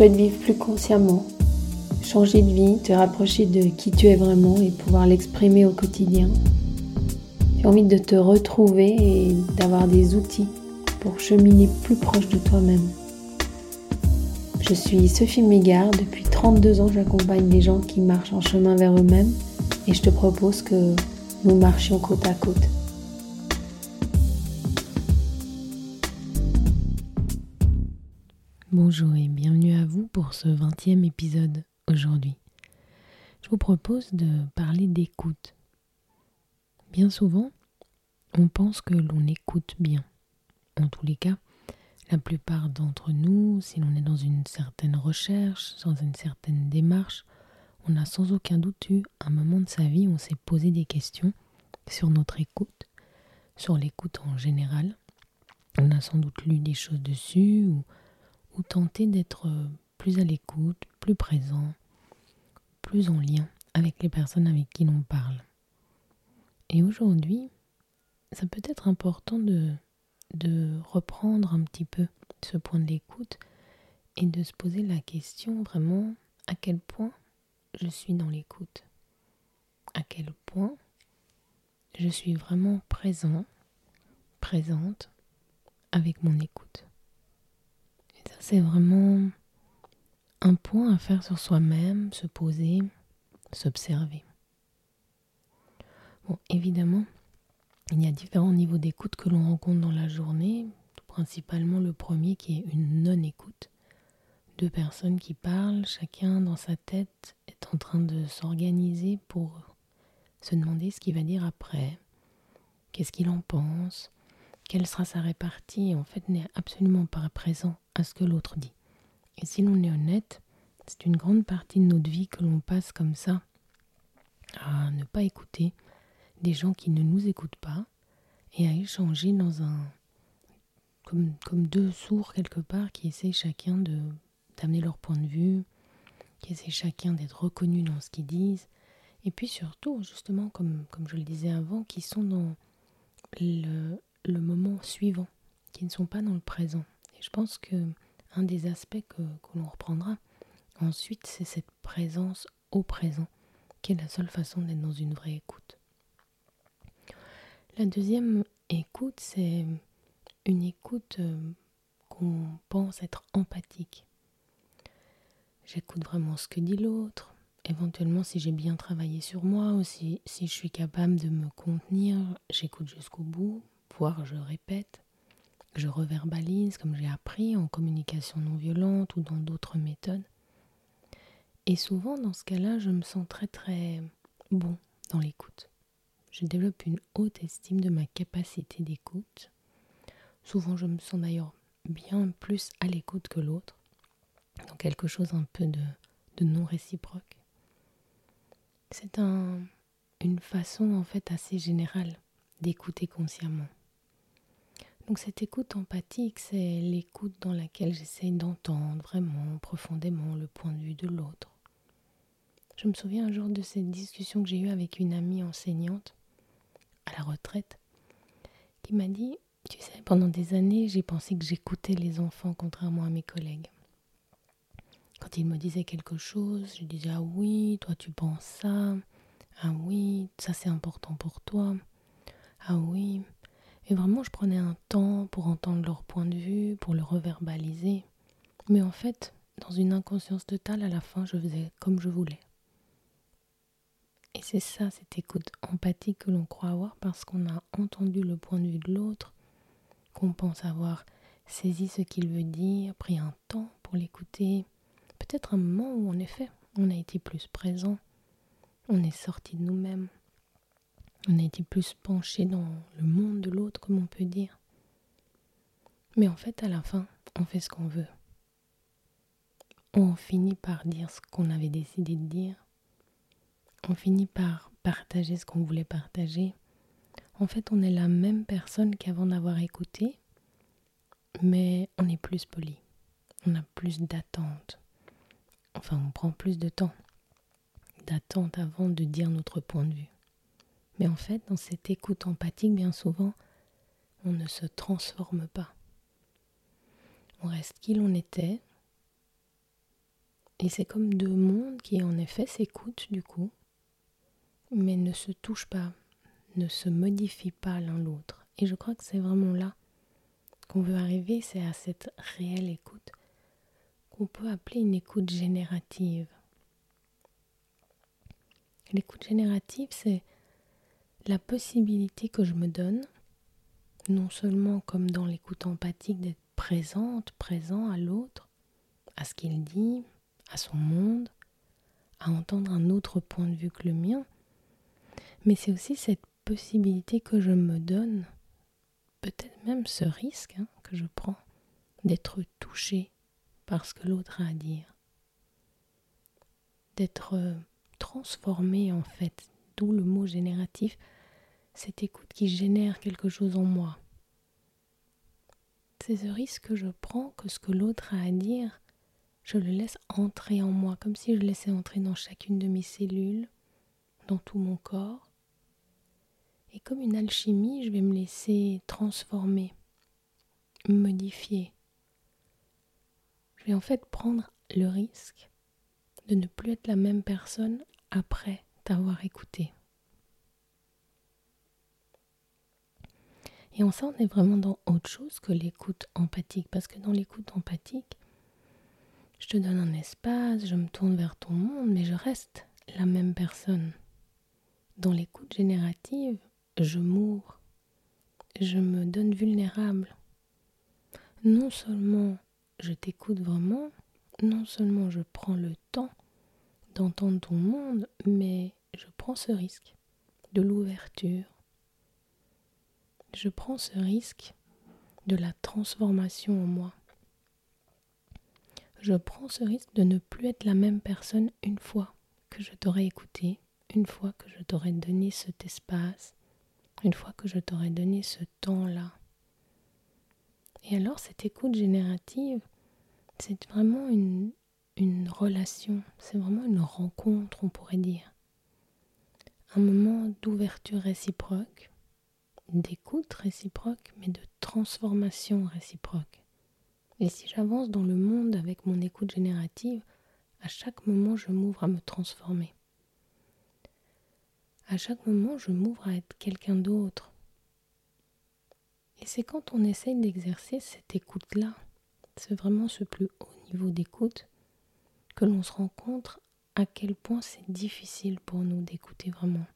souhaites vivre plus consciemment, changer de vie, te rapprocher de qui tu es vraiment et pouvoir l'exprimer au quotidien. Tu as envie de te retrouver et d'avoir des outils pour cheminer plus proche de toi-même. Je suis Sophie Mégard, depuis 32 ans j'accompagne des gens qui marchent en chemin vers eux-mêmes et je te propose que nous marchions côte à côte. Bonjour et bienvenue à vous pour ce 20e épisode aujourd'hui. Je vous propose de parler d'écoute. Bien souvent, on pense que l'on écoute bien. En tous les cas, la plupart d'entre nous, si l'on est dans une certaine recherche, dans une certaine démarche, on a sans aucun doute eu un moment de sa vie où on s'est posé des questions sur notre écoute, sur l'écoute en général. On a sans doute lu des choses dessus ou ou tenter d'être euh, plus à l'écoute, plus présent, plus en lien avec les personnes avec qui l'on parle. Et aujourd'hui, ça peut être important de, de reprendre un petit peu ce point de l'écoute et de se poser la question vraiment à quel point je suis dans l'écoute, à quel point je suis vraiment présent, présente avec mon écoute? C'est vraiment un point à faire sur soi-même, se poser, s'observer. Bon, évidemment, il y a différents niveaux d'écoute que l'on rencontre dans la journée, principalement le premier qui est une non-écoute. Deux personnes qui parlent, chacun dans sa tête est en train de s'organiser pour se demander ce qu'il va dire après, qu'est-ce qu'il en pense, quelle sera sa répartie, en fait n'est absolument pas présent à ce que l'autre dit. Et si l'on est honnête, c'est une grande partie de notre vie que l'on passe comme ça, à ne pas écouter des gens qui ne nous écoutent pas, et à échanger dans un... comme, comme deux sourds quelque part qui essaient chacun de d'amener leur point de vue, qui essaient chacun d'être reconnus dans ce qu'ils disent, et puis surtout, justement, comme, comme je le disais avant, qui sont dans le, le moment suivant, qui ne sont pas dans le présent. Et je pense que un des aspects que, que l'on reprendra ensuite, c'est cette présence au présent, qui est la seule façon d'être dans une vraie écoute. La deuxième écoute, c'est une écoute euh, qu'on pense être empathique. J'écoute vraiment ce que dit l'autre, éventuellement si j'ai bien travaillé sur moi ou si, si je suis capable de me contenir, j'écoute jusqu'au bout, voire je répète, je reverbalise comme j'ai appris en communication non violente ou dans d'autres méthodes. Et souvent dans ce cas-là, je me sens très très bon dans l'écoute. Je développe une haute estime de ma capacité d'écoute. Souvent je me sens d'ailleurs bien plus à l'écoute que l'autre, dans quelque chose un peu de, de non réciproque. C'est un, une façon en fait assez générale d'écouter consciemment. Donc cette écoute empathique, c'est l'écoute dans laquelle j'essaie d'entendre vraiment profondément le point de vue de l'autre. Je me souviens un jour de cette discussion que j'ai eue avec une amie enseignante à la retraite qui m'a dit, tu sais, pendant des années, j'ai pensé que j'écoutais les enfants contrairement à mes collègues. Quand ils me disaient quelque chose, je disais ah oui, toi tu penses ça, ah oui, ça c'est important pour toi, ah oui, et vraiment, je prenais un temps pour entendre leur point de vue, pour le reverbaliser. Mais en fait, dans une inconscience totale, à la fin, je faisais comme je voulais. Et c'est ça, cette écoute empathique que l'on croit avoir parce qu'on a entendu le point de vue de l'autre, qu'on pense avoir saisi ce qu'il veut dire, pris un temps pour l'écouter. Peut-être un moment où, en effet, on a été plus présent, on est sorti de nous-mêmes, on a plus penché dans le monde de l'autre, comme on peut dire. Mais en fait, à la fin, on fait ce qu'on veut. On finit par dire ce qu'on avait décidé de dire. On finit par partager ce qu'on voulait partager. En fait, on est la même personne qu'avant d'avoir écouté, mais on est plus poli. On a plus d'attente. Enfin, on prend plus de temps d'attente avant de dire notre point de vue. Mais en fait, dans cette écoute empathique, bien souvent, on ne se transforme pas. On reste qui l'on était, Et c'est comme deux mondes qui en effet s'écoutent du coup, mais ne se touchent pas, ne se modifient pas l'un l'autre. Et je crois que c'est vraiment là qu'on veut arriver, c'est à cette réelle écoute qu'on peut appeler une écoute générative. L'écoute générative, c'est la possibilité que je me donne, non seulement comme dans l'écoute empathique, d'être présente, présent à l'autre, à ce qu'il dit, à son monde, à entendre un autre point de vue que le mien, mais c'est aussi cette possibilité que je me donne, peut-être même ce risque hein, que je prends, d'être touché par ce que l'autre a à dire, d'être euh, transformé en fait, d'où le mot génératif, cette écoute qui génère quelque chose en moi. C'est ce risque que je prends que ce que l'autre a à dire, je le laisse entrer en moi, comme si je laissais entrer dans chacune de mes cellules, dans tout mon corps. Et comme une alchimie, je vais me laisser transformer, modifier. Je vais en fait prendre le risque de ne plus être la même personne après t'avoir écouté. Et en ça, on est vraiment dans autre chose que l'écoute empathique. Parce que dans l'écoute empathique, je te donne un espace, je me tourne vers ton monde, mais je reste la même personne. Dans l'écoute générative, je m'ouvre, je me donne vulnérable. Non seulement je t'écoute vraiment, non seulement je prends le temps d'entendre ton monde, mais je prends ce risque de l'ouverture. Je prends ce risque de la transformation en moi. Je prends ce risque de ne plus être la même personne une fois que je t'aurai écouté, une fois que je t'aurai donné cet espace, une fois que je t'aurai donné ce temps-là. Et alors cette écoute générative, c'est vraiment une, une relation, c'est vraiment une rencontre, on pourrait dire. Un moment d'ouverture réciproque, d'écoute réciproque, mais de transformation réciproque. Et si j'avance dans le monde avec mon écoute générative, à chaque moment je m'ouvre à me transformer. À chaque moment je m'ouvre à être quelqu'un d'autre. Et c'est quand on essaye d'exercer cette écoute-là, c'est vraiment ce plus haut niveau d'écoute, que l'on se rencontre à quel point c'est difficile pour nous d'écouter vraiment.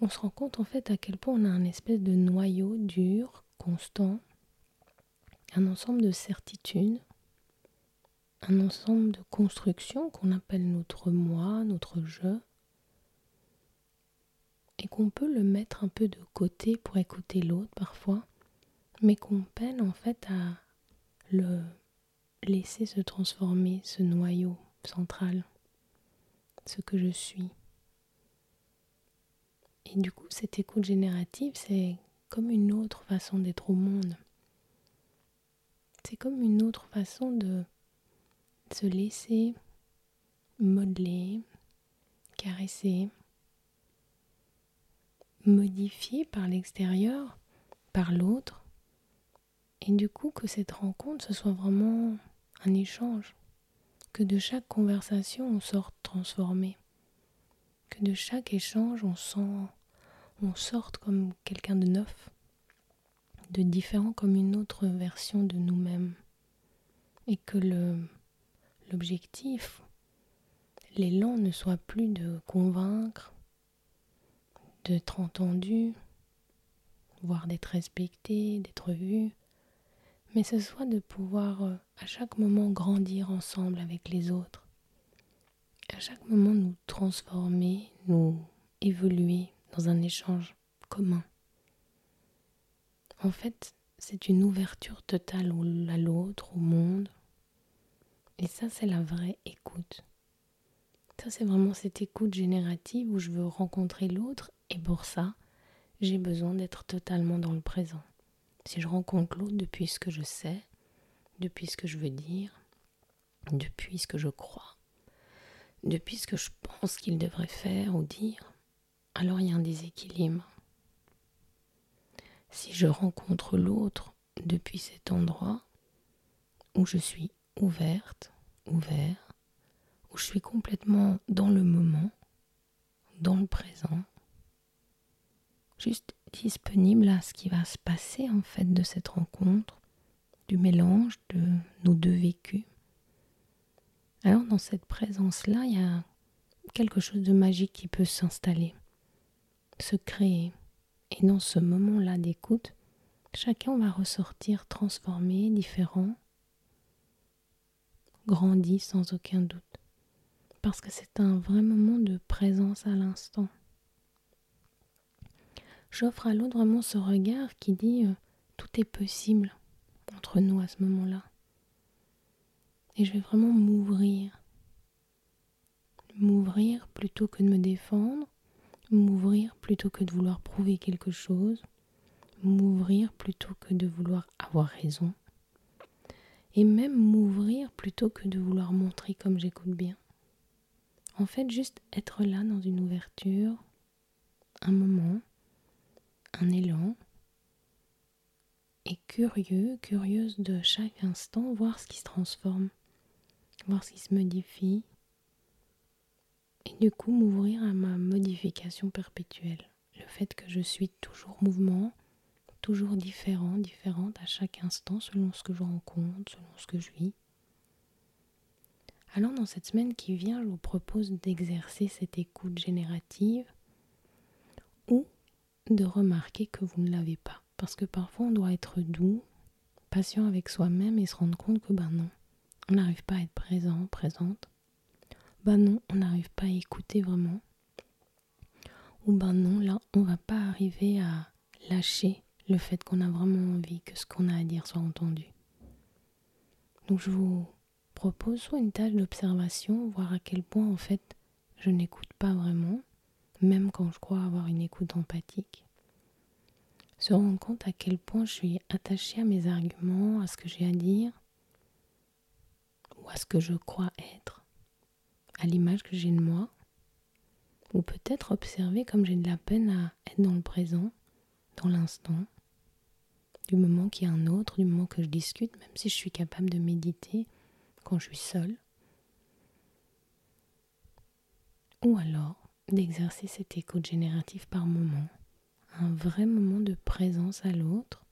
On se rend compte en fait à quel point on a un espèce de noyau dur, constant, un ensemble de certitudes, un ensemble de constructions qu'on appelle notre moi, notre je, et qu'on peut le mettre un peu de côté pour écouter l'autre parfois, mais qu'on peine en fait à le laisser se transformer, ce noyau central, ce que je suis. Et du coup, cette écoute générative, c'est comme une autre façon d'être au monde. C'est comme une autre façon de se laisser modeler, caresser, modifier par l'extérieur, par l'autre, et du coup que cette rencontre ce soit vraiment un échange, que de chaque conversation on sorte transformé, que de chaque échange on sent, on sorte comme quelqu'un de neuf, de différent comme une autre version de nous-mêmes, et que l'objectif, l'élan ne soit plus de convaincre, d'être entendu, voire d'être respecté, d'être vu, mais ce soit de pouvoir euh, à chaque moment grandir ensemble avec les autres, à chaque moment nous transformer, nous évoluer dans un échange commun. En fait, c'est une ouverture totale à l'autre, au monde. Et ça, c'est la vraie écoute. Ça, c'est vraiment cette écoute générative où je veux rencontrer l'autre et pour ça, j'ai besoin d'être totalement dans le présent. Si je rencontre l'autre depuis ce que je sais, depuis ce que je veux dire, depuis ce que je crois, depuis ce que je pense qu'il devrait faire ou dire, alors il y a un déséquilibre. Si je rencontre l'autre depuis cet endroit où je suis ouverte, ouvert, où je suis complètement dans le moment, dans le présent, juste disponible à ce qui va se passer en fait de cette rencontre, du mélange de nos deux vécus. Alors dans cette présence-là, il y a quelque chose de magique qui peut s'installer, se créer. Et dans ce moment-là d'écoute, chacun va ressortir transformé, différent, grandi sans aucun doute. Parce que c'est un vrai moment de présence à l'instant. J'offre à l'autre vraiment ce regard qui dit euh, tout est possible entre nous à ce moment-là. Et je vais vraiment m'ouvrir. M'ouvrir plutôt que de me défendre, m'ouvrir plutôt que de vouloir prouver quelque chose, m'ouvrir plutôt que de vouloir avoir raison, et même m'ouvrir plutôt que de vouloir montrer comme j'écoute bien. En fait, juste être là dans une ouverture, un moment, élan, et curieux, curieuse de chaque instant, voir ce qui se transforme, voir ce qui se modifie, et du coup m'ouvrir à ma modification perpétuelle. Le fait que je suis toujours mouvement, toujours différent, différente à chaque instant selon ce que je rencontre, selon ce que je vis. Alors dans cette semaine qui vient, je vous propose d'exercer cette écoute générative ou de remarquer que vous ne l'avez pas. Parce que parfois on doit être doux, patient avec soi-même et se rendre compte que ben non, on n'arrive pas à être présent, présente. Ben non, on n'arrive pas à écouter vraiment. Ou ben non, là, on va pas arriver à lâcher le fait qu'on a vraiment envie que ce qu'on a à dire soit entendu. Donc je vous propose soit une tâche d'observation, voir à quel point en fait je n'écoute pas vraiment, même quand je crois avoir une écoute empathique. Se rendre compte à quel point je suis attachée à mes arguments, à ce que j'ai à dire, ou à ce que je crois être, à l'image que j'ai de moi, ou peut-être observer comme j'ai de la peine à être dans le présent, dans l'instant, du moment qui est un autre, du moment que je discute, même si je suis capable de méditer quand je suis seule. Ou alors d'exercer cette écoute générative par moment, un vrai moment de présence à l'autre,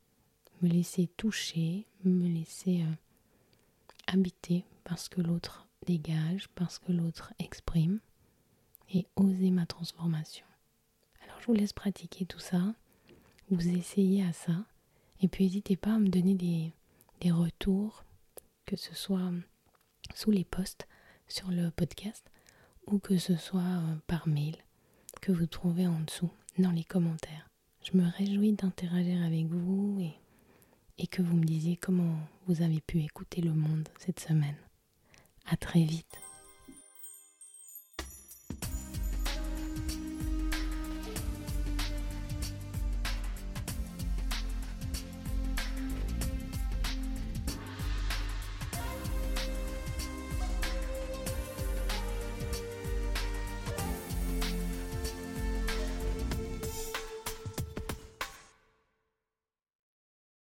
me laisser toucher, me laisser euh, habiter parce que l'autre dégage, parce que l'autre exprime, et oser ma transformation. Alors je vous laisse pratiquer tout ça, vous essayez à ça, et puis n'hésitez pas à me donner des, des retours, que ce soit sous les posts sur le podcast ou que ce soit euh, par mail que vous trouvez en dessous dans les commentaires. Je me réjouis d'interagir avec vous et, et que vous me disiez comment vous avez pu écouter le monde cette semaine. À très vite.